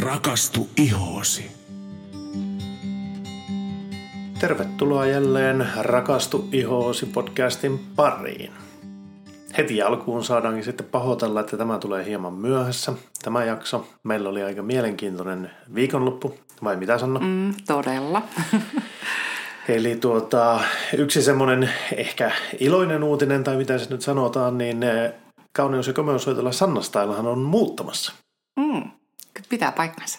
Rakastu ihoosi. Tervetuloa jälleen Rakastu ihoosi podcastin pariin. Heti alkuun saadaankin sitten pahoitella, että tämä tulee hieman myöhässä. Tämä jakso. Meillä oli aika mielenkiintoinen viikonloppu, vai mitä Sanna? Mm, todella. Eli tuota, yksi semmoinen ehkä iloinen uutinen, tai mitä se nyt sanotaan, niin eh, kauneus- ja komeushoitola Sanna Stylehan on muuttamassa. Mm, pitää paikkansa.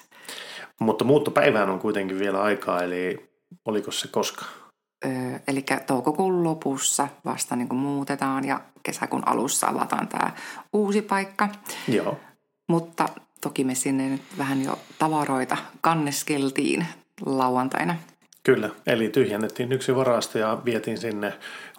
Mutta muuttopäivään on kuitenkin vielä aikaa, eli oliko se koska? Öö, eli toukokuun lopussa vasta niin kuin muutetaan ja kesäkuun alussa avataan tämä uusi paikka. Joo. Mutta toki me sinne nyt vähän jo tavaroita kanneskeltiin lauantaina. Kyllä, eli tyhjennettiin yksi varasto ja vietiin sinne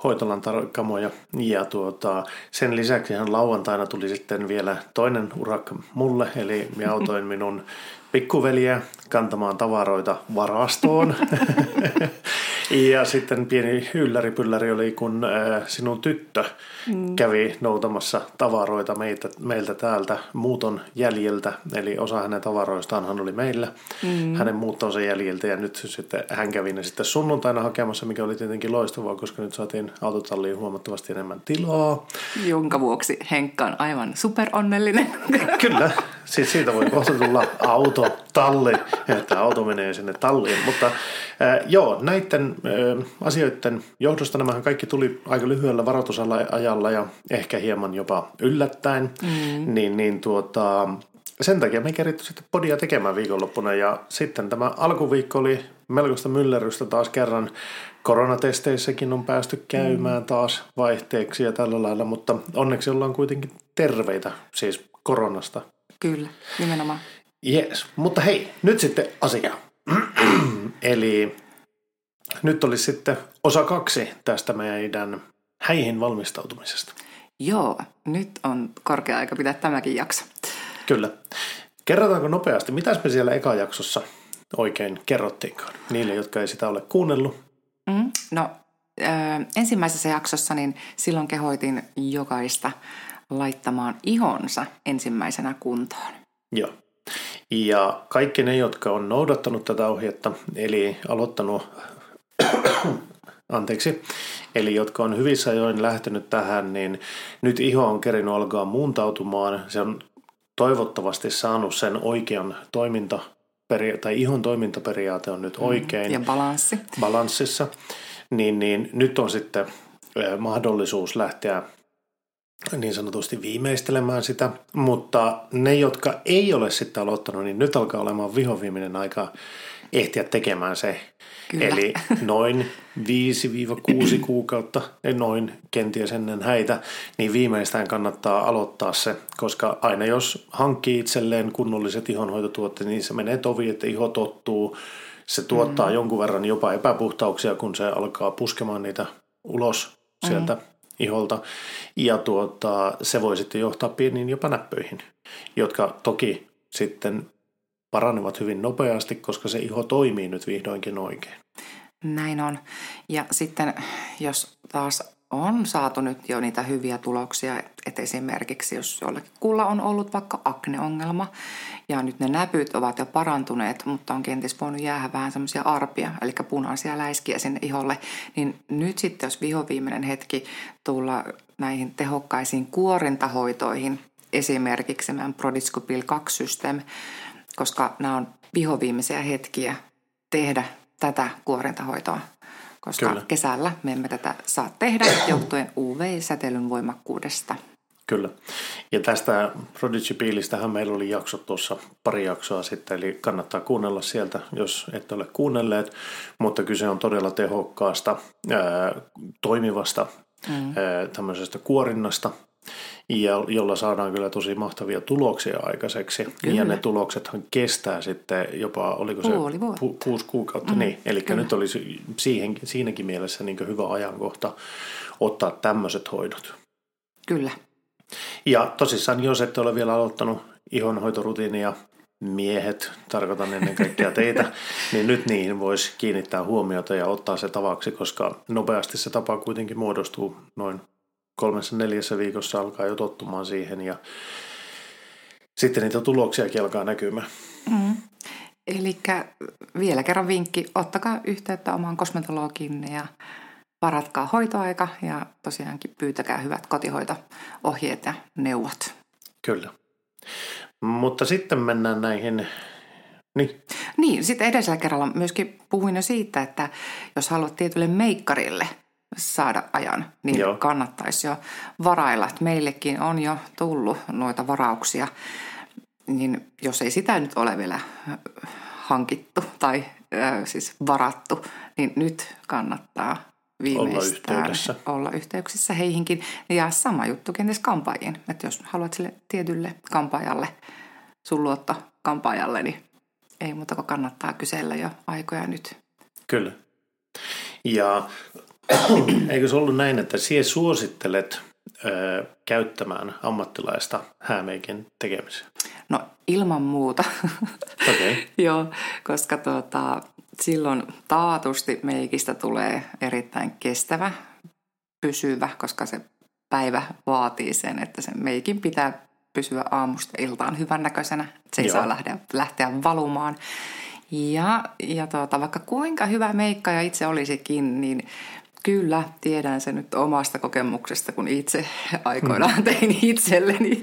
hoitolan kamoja. Ja tuota, sen lisäksi lauantaina tuli sitten vielä toinen urakka mulle, eli minä autoin minun pikkuveliä kantamaan tavaroita varastoon. ja sitten pieni ylläripylläri oli, kun äh, sinun tyttö mm. kävi noutamassa tavaroita meiltä, meiltä täältä muuton jäljiltä. Eli osa hänen tavaroistaan hän oli meillä, mm. hänen muuttonsa jäljiltä. Ja nyt sitten hän kävi ne sitten sunnuntaina hakemassa, mikä oli tietenkin loistavaa, koska nyt saatiin autotalliin huomattavasti enemmän tilaa. Jonka vuoksi Henkka on aivan superonnellinen. Kyllä, siis siitä voi kohta tulla autotalli, että auto menee sinne talliin. Mutta äh, joo, näiden äh, asioiden johdosta nämähän kaikki tuli aika lyhyellä varoitusajalla ja ehkä hieman jopa yllättäen. Mm. Niin, niin tuota, sen takia me keritty sitten podia tekemään viikonloppuna ja sitten tämä alkuviikko oli melkoista myllerrystä taas kerran. Koronatesteissäkin on päästy käymään mm. taas vaihteeksi ja tällä lailla, mutta onneksi ollaan kuitenkin terveitä siis koronasta. Kyllä, nimenomaan. Jees, mutta hei, nyt sitten asia. Eli nyt olisi sitten osa kaksi tästä meidän häihin valmistautumisesta. Joo, nyt on korkea aika pitää tämäkin jakso. Kyllä. Kerrotaanko nopeasti, mitä me siellä eka jaksossa oikein kerrottiinkaan niille, jotka ei sitä ole kuunnellut? Mm, no, ö, ensimmäisessä jaksossa niin silloin kehoitin jokaista laittamaan ihonsa ensimmäisenä kuntoon. Joo. Ja kaikki ne, jotka on noudattanut tätä ohjetta, eli aloittanut, anteeksi, eli jotka on hyvissä ajoin lähtenyt tähän, niin nyt iho on kerinyt alkaa muuntautumaan. Se on toivottavasti saanut sen oikean toiminta tai ihon toimintaperiaate on nyt mm, oikein. Ja balanssi. Balanssissa. Niin, niin nyt on sitten mahdollisuus lähteä niin sanotusti viimeistelemään sitä, mutta ne, jotka ei ole sitten aloittanut, niin nyt alkaa olemaan vihoviimeinen aika ehtiä tekemään se. Kyllä. Eli noin 5-6 kuukautta, noin kenties ennen häitä, niin viimeistään kannattaa aloittaa se, koska aina jos hankkii itselleen kunnolliset ihonhoitotuotteet, niin se menee tovi, että iho tottuu, se tuottaa mm. jonkun verran jopa epäpuhtauksia, kun se alkaa puskemaan niitä ulos sieltä mm iholta. Ja tuota, se voi sitten johtaa pieniin jopa näppöihin, jotka toki sitten paranevat hyvin nopeasti, koska se iho toimii nyt vihdoinkin oikein. Näin on. Ja sitten jos taas on saatu nyt jo niitä hyviä tuloksia, että esimerkiksi jos jollakin kulla on ollut vaikka akneongelma ja nyt ne näpyt ovat jo parantuneet, mutta on kenties voinut jäädä vähän semmoisia arpia, eli punaisia läiskiä sinne iholle, niin nyt sitten jos vihoviimeinen hetki tulla näihin tehokkaisiin kuorintahoitoihin, esimerkiksi meidän Prodiscopil 2 System, koska nämä on vihoviimeisiä hetkiä tehdä tätä kuorintahoitoa koska Kyllä. kesällä me emme tätä saa tehdä johtuen UV-säteilyn voimakkuudesta. Kyllä. Ja tästä Prodigy Peelistähän meillä oli jakso tuossa pari jaksoa sitten, eli kannattaa kuunnella sieltä, jos et ole kuunnelleet. Mutta kyse on todella tehokkaasta, ää, toimivasta mm. ää, tämmöisestä kuorinnasta, ja jolla saadaan kyllä tosi mahtavia tuloksia aikaiseksi. Kyllä. Ja ne tuloksethan kestää sitten jopa, oliko se pu, kuusi kuukautta, mm, niin. Eli nyt olisi siihen, siinäkin mielessä niin hyvä ajankohta ottaa tämmöiset hoidot. Kyllä. Ja tosissaan, jos ette ole vielä aloittanut ihonhoitorutiinia, miehet, tarkoitan ennen kaikkea teitä, niin nyt niihin voisi kiinnittää huomiota ja ottaa se tavaksi, koska nopeasti se tapa kuitenkin muodostuu noin kolmessa neljässä viikossa alkaa jo tottumaan siihen ja sitten niitä tuloksiakin alkaa näkymään. Mm. Eli vielä kerran vinkki, ottakaa yhteyttä omaan kosmetologiinne ja varatkaa hoitoaika ja tosiaankin pyytäkää hyvät kotihoito-ohjeet ja neuvot. Kyllä. Mutta sitten mennään näihin niin. Niin, sitten edellisellä kerralla myöskin puhuin jo siitä, että jos haluat tietylle meikkarille saada ajan, niin Joo. kannattaisi jo varailla. Että meillekin on jo tullut noita varauksia, niin jos ei sitä nyt ole vielä hankittu tai äh, siis varattu, niin nyt kannattaa viimeistään olla yhteydessä. olla yhteyksissä heihinkin. Ja sama juttu kenties kampaajiin, että jos haluat sille tietylle kampaajalle, sun luotto kampaajalle, niin ei muuta kuin kannattaa kysellä jo aikoja nyt. Kyllä. Ja eikö se ollut näin, että sinä suosittelet ö, käyttämään ammattilaista häämeikin tekemiseen? No ilman muuta. Okay. Joo, koska tuota, silloin taatusti meikistä tulee erittäin kestävä, pysyvä, koska se päivä vaatii sen, että sen meikin pitää pysyä aamusta iltaan hyvännäköisenä. Se ei Joo. saa lähteä, lähteä valumaan. Ja, ja tuota, vaikka kuinka hyvä meikka ja itse olisikin, niin Kyllä, tiedän sen nyt omasta kokemuksesta, kun itse aikoinaan hmm. tein itselleni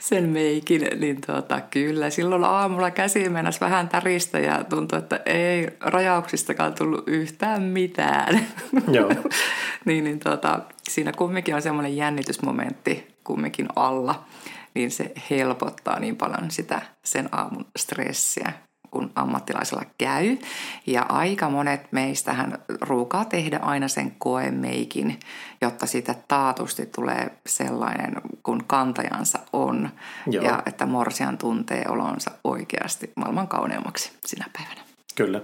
sen meikin, niin tuota, kyllä silloin aamulla käsi mennäisi vähän täristä ja tuntui, että ei rajauksistakaan tullut yhtään mitään. Joo. niin, niin tuota, siinä kumminkin on semmoinen jännitysmomentti kumminkin alla, niin se helpottaa niin paljon sitä sen aamun stressiä kun ammattilaisella käy. Ja aika monet meistähän ruukaa tehdä aina sen koemeikin, jotta siitä taatusti tulee sellainen, kun kantajansa on. Joo. Ja että morsian tuntee olonsa oikeasti maailman kauneummaksi sinä päivänä. Kyllä.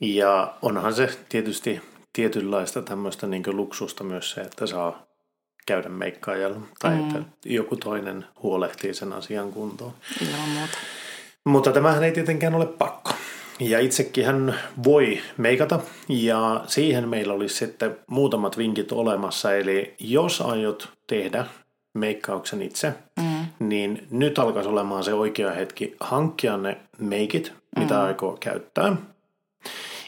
Ja onhan se tietysti tietynlaista tämmöistä niin luksusta myös se, että saa käydä meikkaajalla tai mm. että joku toinen huolehtii sen asian kuntoon. Ilman muuta. Mutta tämähän ei tietenkään ole pakko. Ja itsekin hän voi meikata ja siihen meillä olisi sitten muutamat vinkit olemassa. Eli jos aiot tehdä meikkauksen itse, mm. niin nyt alkaisi olemaan se oikea hetki hankkia ne meikit, mitä mm. aikoo käyttää.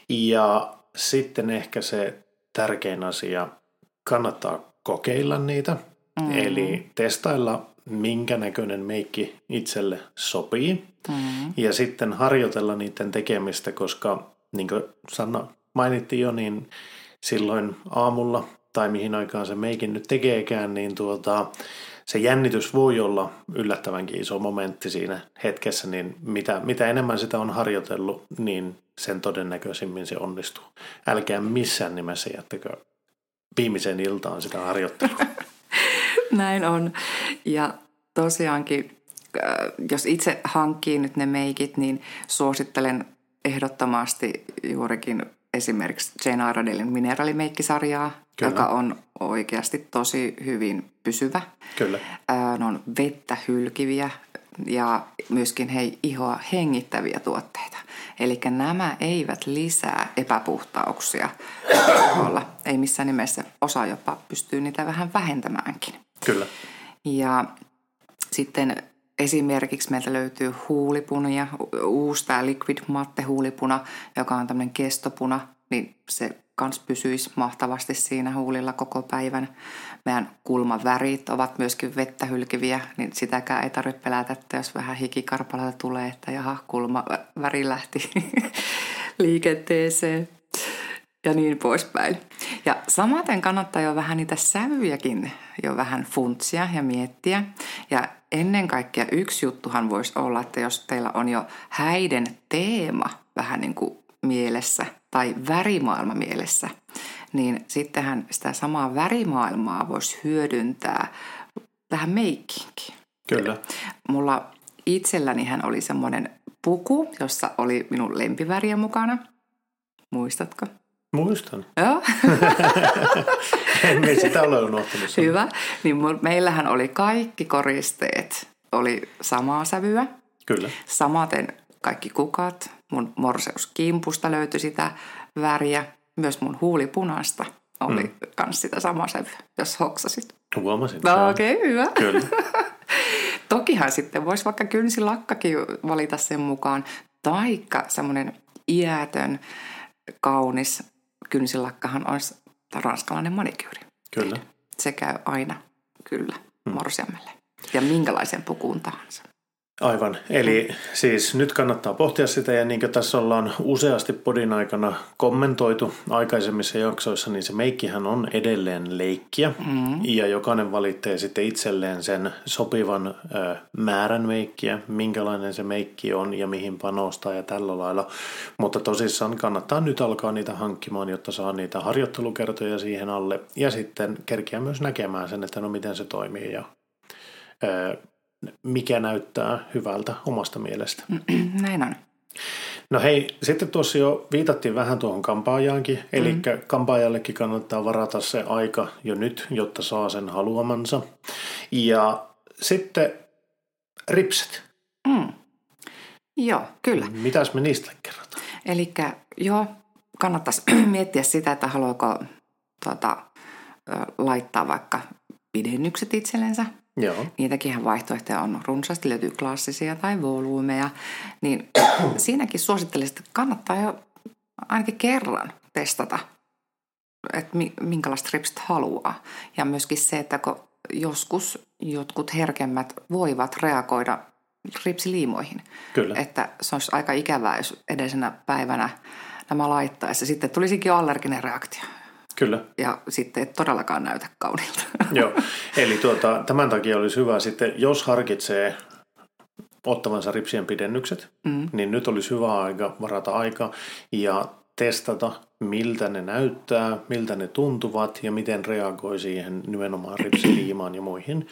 Ja sitten ehkä se tärkein asia, kannattaa kokeilla niitä. Mm. Eli testailla minkä näköinen meikki itselle sopii. Mm-hmm. Ja sitten harjoitella niiden tekemistä, koska niin kuin Sanna mainittiin jo, niin silloin aamulla tai mihin aikaan se meikin nyt tekeekään, niin tuota, se jännitys voi olla yllättävänkin iso momentti siinä hetkessä, niin mitä, mitä enemmän sitä on harjoitellut, niin sen todennäköisimmin se onnistuu. Älkää missään nimessä jättäkö viimeiseen iltaan sitä harjoittelua. Näin on. Ja tosiaankin, äh, jos itse hankkii nyt ne meikit, niin suosittelen ehdottomasti juurikin esimerkiksi Jane Iredalein mineraalimeikkisarjaa, Kyllä. joka on oikeasti tosi hyvin pysyvä. Kyllä. Äh, ne on vettä hylkiviä ja myöskin hei ihoa hengittäviä tuotteita. Eli nämä eivät lisää epäpuhtauksia Ei missään nimessä. Osa jopa pystyy niitä vähän vähentämäänkin. Kyllä. Ja sitten esimerkiksi meiltä löytyy huulipunia, uusi tämä liquid matte huulipuna, joka on tämmöinen kestopuna, niin se kans pysyisi mahtavasti siinä huulilla koko päivän. Meidän kulmavärit ovat myöskin vettä hylkiviä, niin sitäkään ei tarvitse pelätä, että jos vähän hikikarpalata tulee, että jaha, kulmaväri lähti liikenteeseen ja niin poispäin. Ja samaten kannattaa jo vähän niitä sävyjäkin jo vähän funtsia ja miettiä. Ja ennen kaikkea yksi juttuhan voisi olla, että jos teillä on jo häiden teema vähän niin kuin mielessä tai värimaailma mielessä, niin sittenhän sitä samaa värimaailmaa voisi hyödyntää vähän meikkiinkin. Kyllä. Mulla itselläni hän oli semmoinen puku, jossa oli minun lempiväriä mukana. Muistatko? Muistan. Joo. Emme sitä ole unohtanut. Hyvä. Niin meillähän oli kaikki koristeet, oli samaa sävyä. Kyllä. Samaten kaikki kukat, mun morseuskimpusta löytyi sitä väriä. Myös mun huulipunasta oli mm. kans sitä samaa sävyä, jos hoksasit. Huomasin. No, Okei, okay, hyvä. Kyllä. Tokihan sitten voisi vaikka kynsilakkakin valita sen mukaan, taikka semmoinen iätön, kaunis kynsilakkahan olisi ranskalainen manikyyri. Kyllä. Se käy aina kyllä morsiamelle. Ja minkälaisen pukuun tahansa. Aivan. Eli siis nyt kannattaa pohtia sitä ja niin kuin tässä ollaan useasti podin aikana kommentoitu aikaisemmissa jaksoissa, niin se meikkihän on edelleen leikkiä mm. ja jokainen valitsee sitten itselleen sen sopivan ö, määrän meikkiä, minkälainen se meikki on ja mihin panostaa ja tällä lailla. Mutta tosissaan kannattaa nyt alkaa niitä hankkimaan, jotta saa niitä harjoittelukertoja siihen alle ja sitten kerkiä myös näkemään sen, että no miten se toimii ja ö, mikä näyttää hyvältä omasta mielestä. Näin on. No hei, sitten tuossa jo viitattiin vähän tuohon kampaajaankin, eli mm. kampaajallekin kannattaa varata se aika jo nyt, jotta saa sen haluamansa. Ja sitten ripset. Mm. Joo, kyllä. Mitäs me niistä kerrotaan? Eli joo, kannattaisi miettiä sitä, että haluaako tuota, laittaa vaikka pidennykset itsellensä Joo. Niitäkin vaihtoehtoja on runsaasti, löytyy klassisia tai volyymeja. Niin siinäkin suosittelisin, että kannattaa jo ainakin kerran testata, että minkälaista ripsit haluaa. Ja myöskin se, että kun joskus jotkut herkemmät voivat reagoida ripsiliimoihin. Kyllä. Että se olisi aika ikävää, jos edellisenä päivänä nämä laittaisi. Sitten tulisikin jo allerginen reaktio. Kyllä. Ja sitten et todellakaan näytä kauniilta. Joo, eli tuota, tämän takia olisi hyvä sitten, jos harkitsee ottavansa ripsien pidennykset, mm. niin nyt olisi hyvä aika varata aika ja testata, miltä ne näyttää, miltä ne tuntuvat ja miten reagoi siihen nimenomaan ripsiliimaan ja muihin.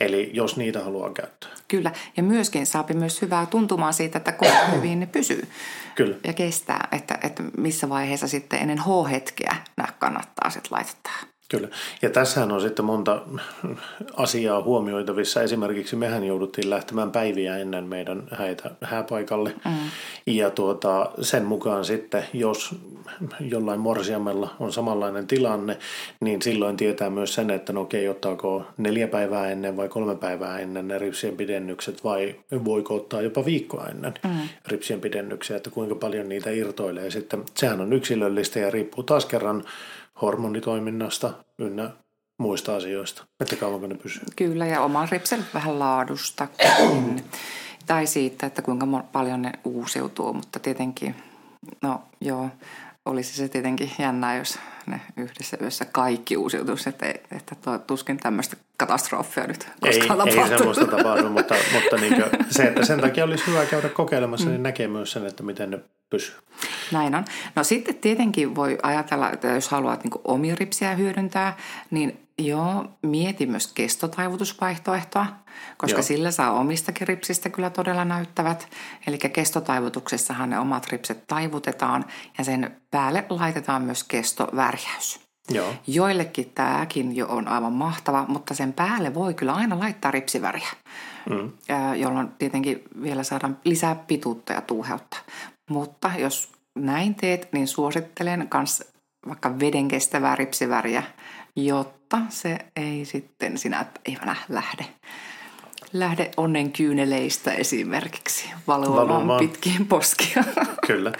Eli jos niitä haluaa käyttää. Kyllä, ja myöskin saapi myös hyvää tuntumaa siitä, että kuinka hyvin ne pysyy. Kyllä. Ja kestää, että, että missä vaiheessa sitten ennen H-hetkeä nämä kannattaa sitten laittaa. Kyllä. Ja tässähän on sitten monta asiaa huomioitavissa. Esimerkiksi mehän jouduttiin lähtemään päiviä ennen meidän häitä hääpaikalle. Mm. Ja tuota, sen mukaan sitten, jos jollain morsiamella on samanlainen tilanne, niin silloin tietää myös sen, että no okei, ottaako neljä päivää ennen vai kolme päivää ennen ne ripsien pidennykset vai voiko ottaa jopa viikkoa ennen mm. ripsien pidennyksiä, että kuinka paljon niitä irtoilee. Sitten sehän on yksilöllistä ja riippuu taas kerran hormonitoiminnasta ynnä muista asioista, että kauanko ne pysyy. Kyllä, ja oman ripsen vähän laadusta tai siitä, että kuinka paljon ne uusiutuu, mutta tietenkin, no joo, olisi se tietenkin jännää, jos ne yhdessä yössä kaikki uusiutuisi, että, että tuo, tuskin tämmöistä katastrofia nyt koskaan ei, Ei semmoista tapahdu, mutta, mutta niin se, että sen takia olisi hyvä käydä kokeilemassa, niin mm. niin näkee myös sen, että miten ne pysyy. Näin on. No sitten tietenkin voi ajatella, että jos haluat niin omia ripsiä hyödyntää, niin joo, mieti myös kestotaivutusvaihtoehtoa, koska joo. sillä saa omistakin ripsistä kyllä todella näyttävät. Eli kestotaivutuksessahan ne omat ripset taivutetaan ja sen päälle laitetaan myös kestovärjäys. Joo. Joillekin tämäkin jo on aivan mahtava, mutta sen päälle voi kyllä aina laittaa ripsiväriä, mm. jolloin tietenkin vielä saadaan lisää pituutta ja tuuheutta. Mutta jos näin teet, niin suosittelen myös vaikka veden kestävää ripsiväriä, jotta se ei sitten sinä päivänä lähde, lähde onnen kyyneleistä esimerkiksi valumaan pitkiin poskia. Kyllä.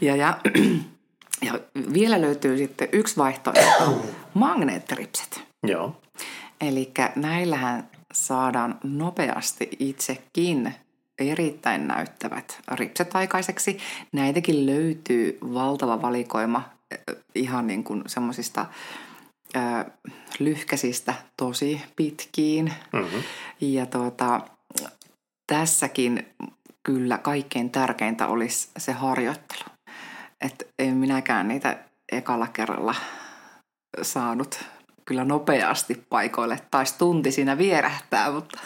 ja, ja, ja vielä löytyy sitten yksi vaihtoehto, magneettiripset. Joo. Eli näillähän saadaan nopeasti itsekin erittäin näyttävät ripset aikaiseksi. Näitäkin löytyy valtava valikoima ihan niin kuin semmoisista lyhkäisistä tosi pitkiin. Mm-hmm. Ja tuota, tässäkin kyllä kaikkein tärkeintä olisi se harjoittelu. Että en minäkään niitä ekalla kerralla saanut kyllä nopeasti paikoille. Taisi tunti siinä vierähtää, mutta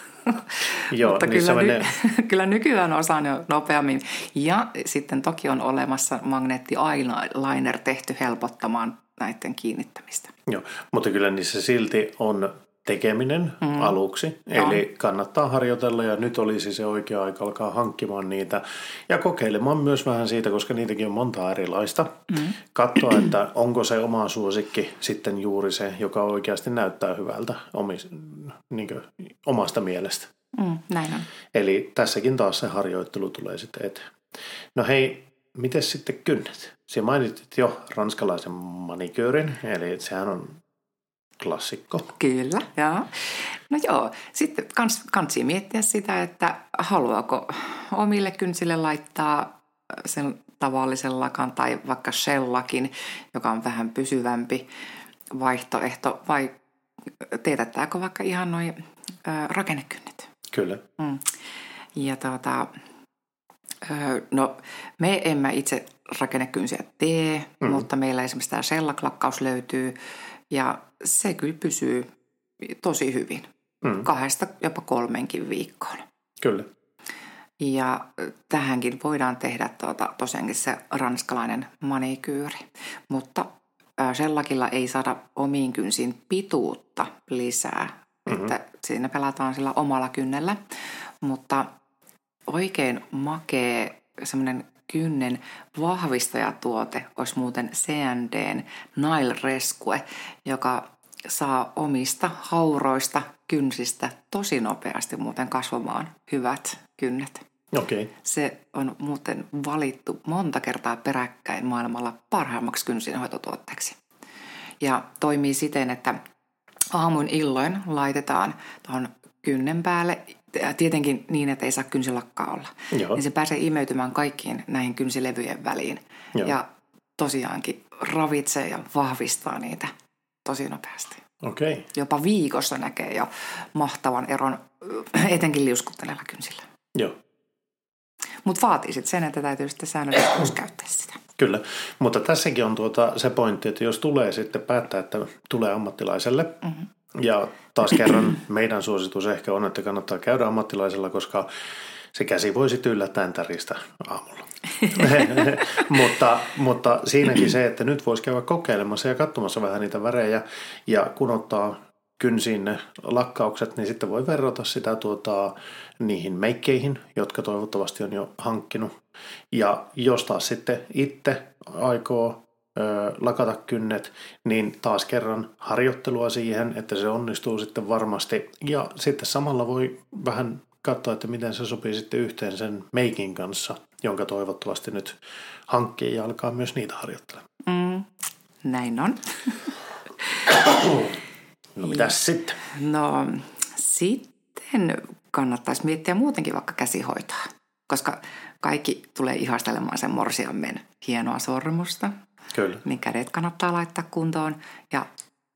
Joo, Mutta niin kyllä, ny- kyllä nykyään osaan jo nopeammin. Ja sitten toki on olemassa magneetti-eyeliner tehty helpottamaan näiden kiinnittämistä. Joo, mutta kyllä niissä silti on tekeminen mm. aluksi. Eli no. kannattaa harjoitella ja nyt olisi se oikea aika alkaa hankkimaan niitä ja kokeilemaan myös vähän siitä, koska niitäkin on monta erilaista. Mm. Katsoa, että onko se oma suosikki sitten juuri se, joka oikeasti näyttää hyvältä omis, niin kuin, omasta mielestä. Mm, näin on. Eli tässäkin taas se harjoittelu tulee sitten eteen. No hei, miten sitten kynnet? Sinä mainitsit jo ranskalaisen manikyyrin, eli sehän on klassikko. Kyllä, joo. No joo, sitten kans, kansi miettiä sitä, että haluaako omille kynsille laittaa sen tavallisen lakan tai vaikka shellakin, joka on vähän pysyvämpi vaihtoehto, vai teetättääkö vaikka ihan noin rakennekynnet? Kyllä. Mm. Ja tuota, no me emme itse rakennekynsiä tee, mm. mutta meillä esimerkiksi tämä sellaklakkaus löytyy ja se kyllä pysyy tosi hyvin. Mm. Kahdesta jopa kolmenkin viikkoon. Kyllä. Ja tähänkin voidaan tehdä tuota, tosiaankin se ranskalainen manikyyri. Mutta sellakilla ei saada omiin kynsiin pituutta lisää. Mm-hmm. Että siinä pelataan sillä omalla kynnellä. Mutta oikein makee semmoinen kynnen vahvistajatuote olisi muuten CNDn Nile Rescue, joka saa omista hauroista kynsistä tosi nopeasti muuten kasvamaan hyvät kynnet. Okay. Se on muuten valittu monta kertaa peräkkäin maailmalla parhaimmaksi kynsinhoitotuotteeksi. Ja toimii siten, että aamuin illoin laitetaan tuohon kynnen päälle, tietenkin niin, että ei saa kynsilakkaa olla. Joo. Niin se pääsee imeytymään kaikkiin näihin kynsilevyjen väliin. Joo. Ja tosiaankin ravitsee ja vahvistaa niitä tosi nopeasti. Okay. Jopa viikossa näkee jo mahtavan eron, etenkin liuskutteleilla kynsillä. Joo. Mutta vaatii sitten sen, että täytyy sitten säännöllisesti käyttää sitä. Kyllä, mutta tässäkin on tuota se pointti, että jos tulee sitten päättää, että tulee ammattilaiselle, mm-hmm. Ja taas kerran meidän suositus ehkä on, että kannattaa käydä ammattilaisella, koska se käsi voi sitten yllättäen täristä aamulla. mutta, mutta siinäkin se, että nyt voisi käydä kokeilemassa ja katsomassa vähän niitä värejä ja kun ottaa kynsiin ne lakkaukset, niin sitten voi verrata sitä tuota, niihin meikkeihin, jotka toivottavasti on jo hankkinut. Ja jos taas sitten itse aikoo lakata kynnet, niin taas kerran harjoittelua siihen, että se onnistuu sitten varmasti. Ja sitten samalla voi vähän katsoa, että miten se sopii sitten yhteen sen meikin kanssa, jonka toivottavasti nyt hankkii ja alkaa myös niitä harjoittelemaan. Mm, näin on. no mitäs sitten? No sitten kannattaisi miettiä muutenkin vaikka käsihoitoa, koska kaikki tulee ihastelemaan sen morsiammen hienoa sormusta. Kyllä. Niin kädet kannattaa laittaa kuntoon ja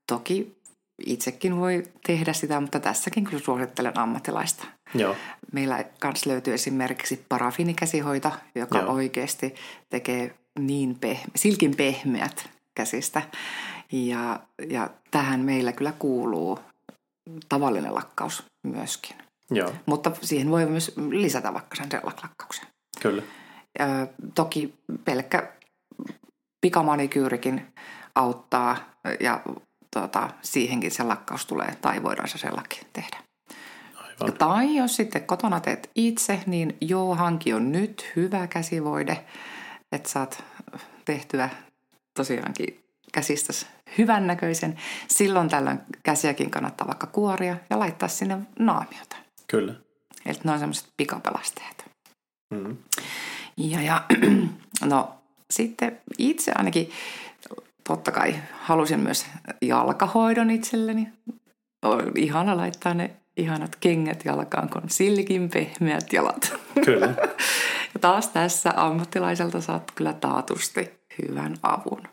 toki itsekin voi tehdä sitä, mutta tässäkin kyllä suosittelen ammattilaista. Joo. Meillä kans löytyy esimerkiksi parafinikäsihoito, joka Joo. oikeasti tekee niin pehme, silkin pehmeät käsistä. Ja, ja tähän meillä kyllä kuuluu tavallinen lakkaus myöskin. Joo. Mutta siihen voi myös lisätä vaikka sen lakkauksen. Kyllä. Ja, toki pelkkä pikamanikyyrikin auttaa ja tuota, siihenkin se lakkaus tulee tai voidaan se sellakin tehdä. Aivan. Tai jos sitten kotona teet itse, niin joo, hanki on nyt hyvä käsivoide, että saat tehtyä tosiaankin käsistäsi hyvännäköisen. Silloin tällöin käsiäkin kannattaa vaikka kuoria ja laittaa sinne naamiota. Kyllä. Eli ne on semmoiset pikapelasteet. Mm-hmm. Ja, ja no sitten itse ainakin totta kai halusin myös jalkahoidon itselleni. On ihana laittaa ne ihanat kengät jalkaan, kun on silkin pehmeät jalat. Kyllä. ja taas tässä ammattilaiselta saat kyllä taatusti hyvän avun.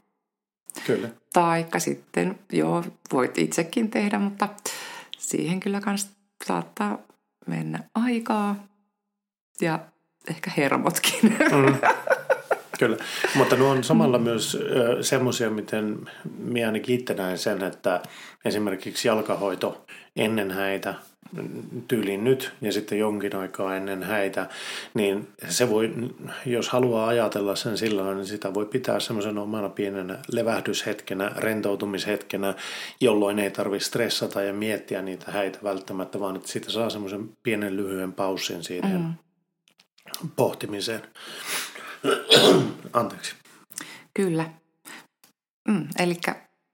Kyllä. Taikka sitten, joo, voit itsekin tehdä, mutta siihen kyllä kans saattaa mennä aikaa ja ehkä hermotkin. Mm. Kyllä, mutta nuo on samalla myös semmoisia, miten minä ainakin itse näen sen, että esimerkiksi jalkahoito ennen häitä, tyyliin nyt ja sitten jonkin aikaa ennen häitä, niin se voi, jos haluaa ajatella sen sillä niin sitä voi pitää semmoisen omana pienenä levähdyshetkenä, rentoutumishetkenä, jolloin ei tarvitse stressata ja miettiä niitä häitä välttämättä, vaan että siitä saa semmoisen pienen lyhyen paussin siitä mm. pohtimiseen. Anteeksi. Kyllä. Mm, eli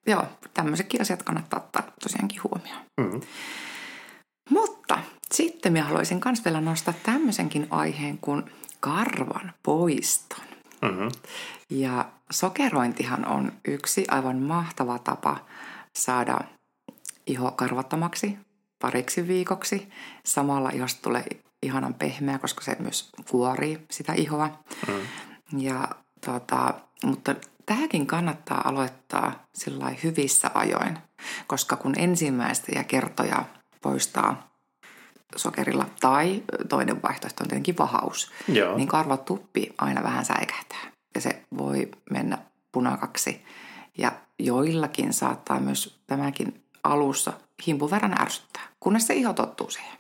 joo, tämmöisetkin asiat kannattaa ottaa tosiaankin huomioon. Mm. Mutta Sitten minä haluaisin myös vielä nostaa tämmöisenkin aiheen kuin karvan poiston. Mm-hmm. Ja sokerointihan on yksi aivan mahtava tapa saada iho karvattomaksi pariksi viikoksi. Samalla ihosta tulee ihanan pehmeä, koska se myös kuorii sitä ihoa. Mm. Ja, tota, mutta tämäkin kannattaa aloittaa sillä hyvissä ajoin, koska kun ensimmäistä ja kertoja poistaa sokerilla tai toinen vaihtoehto on tietenkin vahaus, Joo. niin karvatuppi aina vähän säikähtää ja se voi mennä punakaksi. Ja joillakin saattaa myös tämäkin alussa himpun verran ärsyttää, kunnes se iho tottuu siihen.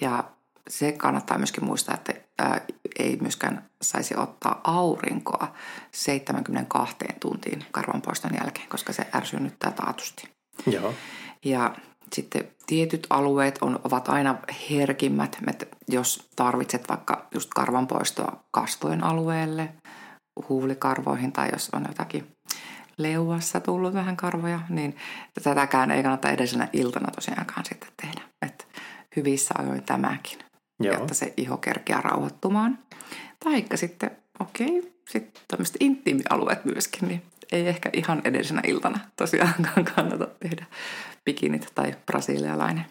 Ja se kannattaa myöskin muistaa, että ää, ei myöskään saisi ottaa aurinkoa 72 tuntiin karvanpoiston jälkeen, koska se ärsynnyttää taatusti. Joo. Ja sitten tietyt alueet on, ovat aina herkimmät, että jos tarvitset vaikka just karvanpoistoa kasvojen alueelle, huulikarvoihin tai jos on jotakin leuassa tullut vähän karvoja, niin tätäkään ei kannata edellisenä iltana tosiaankaan sitten tehdä. Että hyvissä ajoin tämäkin, Joo. jotta se iho kerkeää rauhoittumaan. Taikka sitten, okei, okay, sitten tämmöiset intiimialueet myöskin, niin ei ehkä ihan edellisenä iltana tosiaankaan kannata tehdä bikinit tai brasilialainen.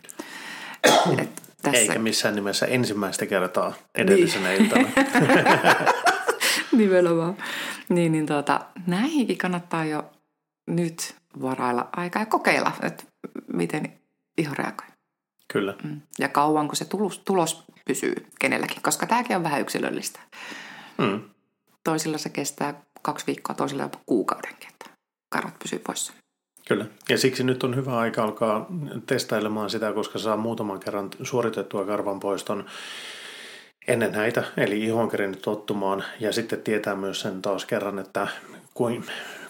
Et tässä... Eikä missään nimessä ensimmäistä kertaa edellisenä niin. iltana. Nimenomaan. Niin, niin tuota, näihinkin kannattaa jo nyt varailla aikaa ja kokeilla, että miten iho reagoi. Kyllä. Mm. Ja kauanko se tulos, tulos pysyy kenelläkin, koska tämäkin on vähän yksilöllistä. Mm. Toisilla se kestää kaksi viikkoa, toisilla jopa kuukaudenkin, että karvat pysyy poissa. Kyllä, ja siksi nyt on hyvä aika alkaa testailemaan sitä, koska saa muutaman kerran suoritettua karvan poiston ennen näitä, eli ihon kerinyt tottumaan, ja sitten tietää myös sen taas kerran, että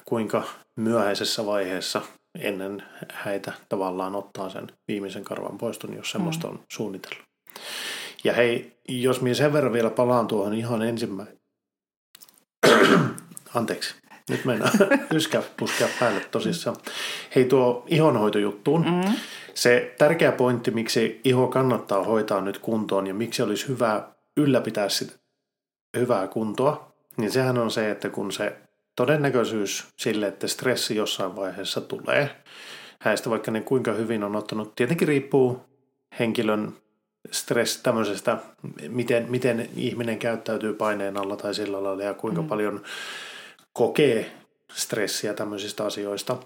kuinka myöhäisessä vaiheessa ennen häitä tavallaan ottaa sen viimeisen karvan poiston, jos semmoista on suunnitellut. Ja hei, jos minä sen verran vielä palaan tuohon ihan ensimmäinen. Anteeksi, nyt mennään yskää puskea päälle tosissaan. Hei tuo ihonhoitojuttuun. Mm-hmm. Se tärkeä pointti, miksi iho kannattaa hoitaa nyt kuntoon ja miksi olisi hyvä ylläpitää sitä hyvää kuntoa, niin sehän on se, että kun se todennäköisyys sille, että stressi jossain vaiheessa tulee, häistä vaikka ne kuinka hyvin on ottanut, tietenkin riippuu henkilön stress tämmöisestä, miten, miten ihminen käyttäytyy paineen alla tai sillä lailla ja kuinka mm. paljon kokee stressiä tämmöisistä asioista,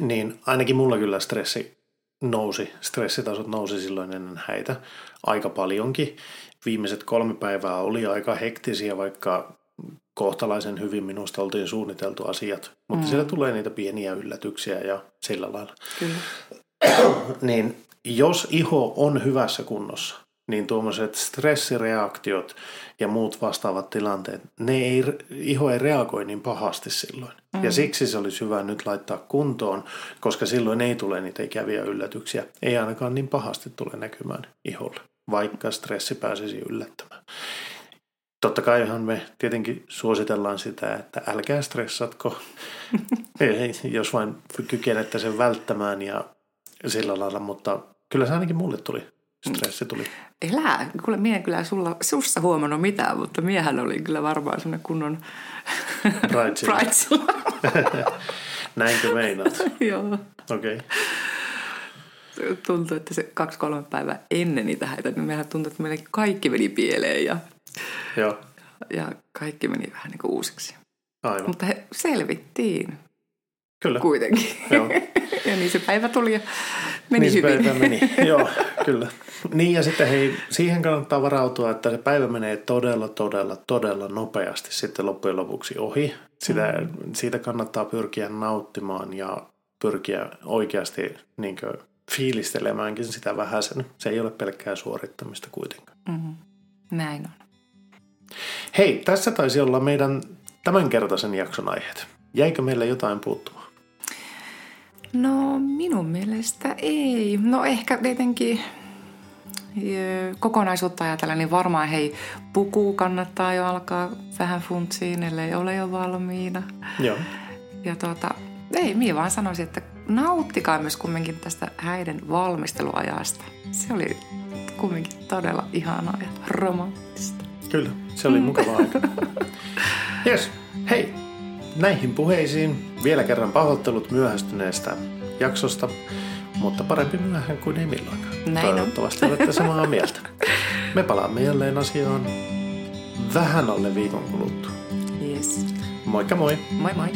niin ainakin mulla kyllä stressi nousi, stressitasot nousi silloin ennen häitä aika paljonkin. Viimeiset kolme päivää oli aika hektisiä, vaikka kohtalaisen hyvin minusta oltiin suunniteltu asiat, mutta mm. siellä tulee niitä pieniä yllätyksiä ja sillä lailla. Kyllä. niin jos iho on hyvässä kunnossa, niin tuommoiset stressireaktiot ja muut vastaavat tilanteet, ne ei, iho ei reagoi niin pahasti silloin. Mm. Ja siksi se olisi hyvä nyt laittaa kuntoon, koska silloin ei tule niitä ikäviä yllätyksiä. Ei ainakaan niin pahasti tule näkymään iholle, vaikka stressi pääsisi yllättämään. Totta kaihan me tietenkin suositellaan sitä, että älkää stressatko, jos vain kykenette sen välttämään ja sillä lailla, mutta kyllä se ainakin mulle tuli stressi tuli? Elää. Kuule, mie en kyllä sulla, sussa huomannut mitään, mutta miehän oli kyllä varmaan sellainen kunnon Bridezilla. Näinkö meinaat? Joo. Okei. Okay. Tuntuu, että se kaksi-kolme päivää ennen niitä häitä, niin mehän tuntui, että meille kaikki meni pieleen ja, Joo. ja kaikki meni vähän niin kuin uusiksi. Aivan. Mutta he selvittiin. Kyllä. Kuitenkin. Joo. ja niin se päivä tuli ja meni niin hyvin. päivä meni, joo, kyllä. Niin ja sitten hei, siihen kannattaa varautua, että se päivä menee todella, todella, todella nopeasti sitten loppujen lopuksi ohi. Sitä, mm. Siitä kannattaa pyrkiä nauttimaan ja pyrkiä oikeasti niin kuin, fiilistelemäänkin sitä vähäsen. Se ei ole pelkkää suorittamista kuitenkaan. Mm. Näin on. Hei, tässä taisi olla meidän tämänkertaisen jakson aiheet. Jäikö meillä jotain puuttumaan? No minun mielestä ei. No ehkä tietenkin kokonaisuutta ajatella, niin varmaan hei, puku kannattaa jo alkaa vähän funtsiin, ellei ole jo valmiina. Joo. Ja tuota, ei, minä vaan sanoisin, että nauttikaa myös kumminkin tästä häiden valmisteluajasta. Se oli kumminkin todella ihanaa ja romanttista. Kyllä, se oli mukava aika. Yes, hei, näihin puheisiin vielä kerran pahoittelut myöhästyneestä jaksosta, mutta parempi myöhään kuin ei milloinkaan. Näin on. Toivottavasti olette samaa mieltä. Me palaamme jälleen asiaan vähän alle viikon kuluttua. Yes. Moikka moi! Moi moi!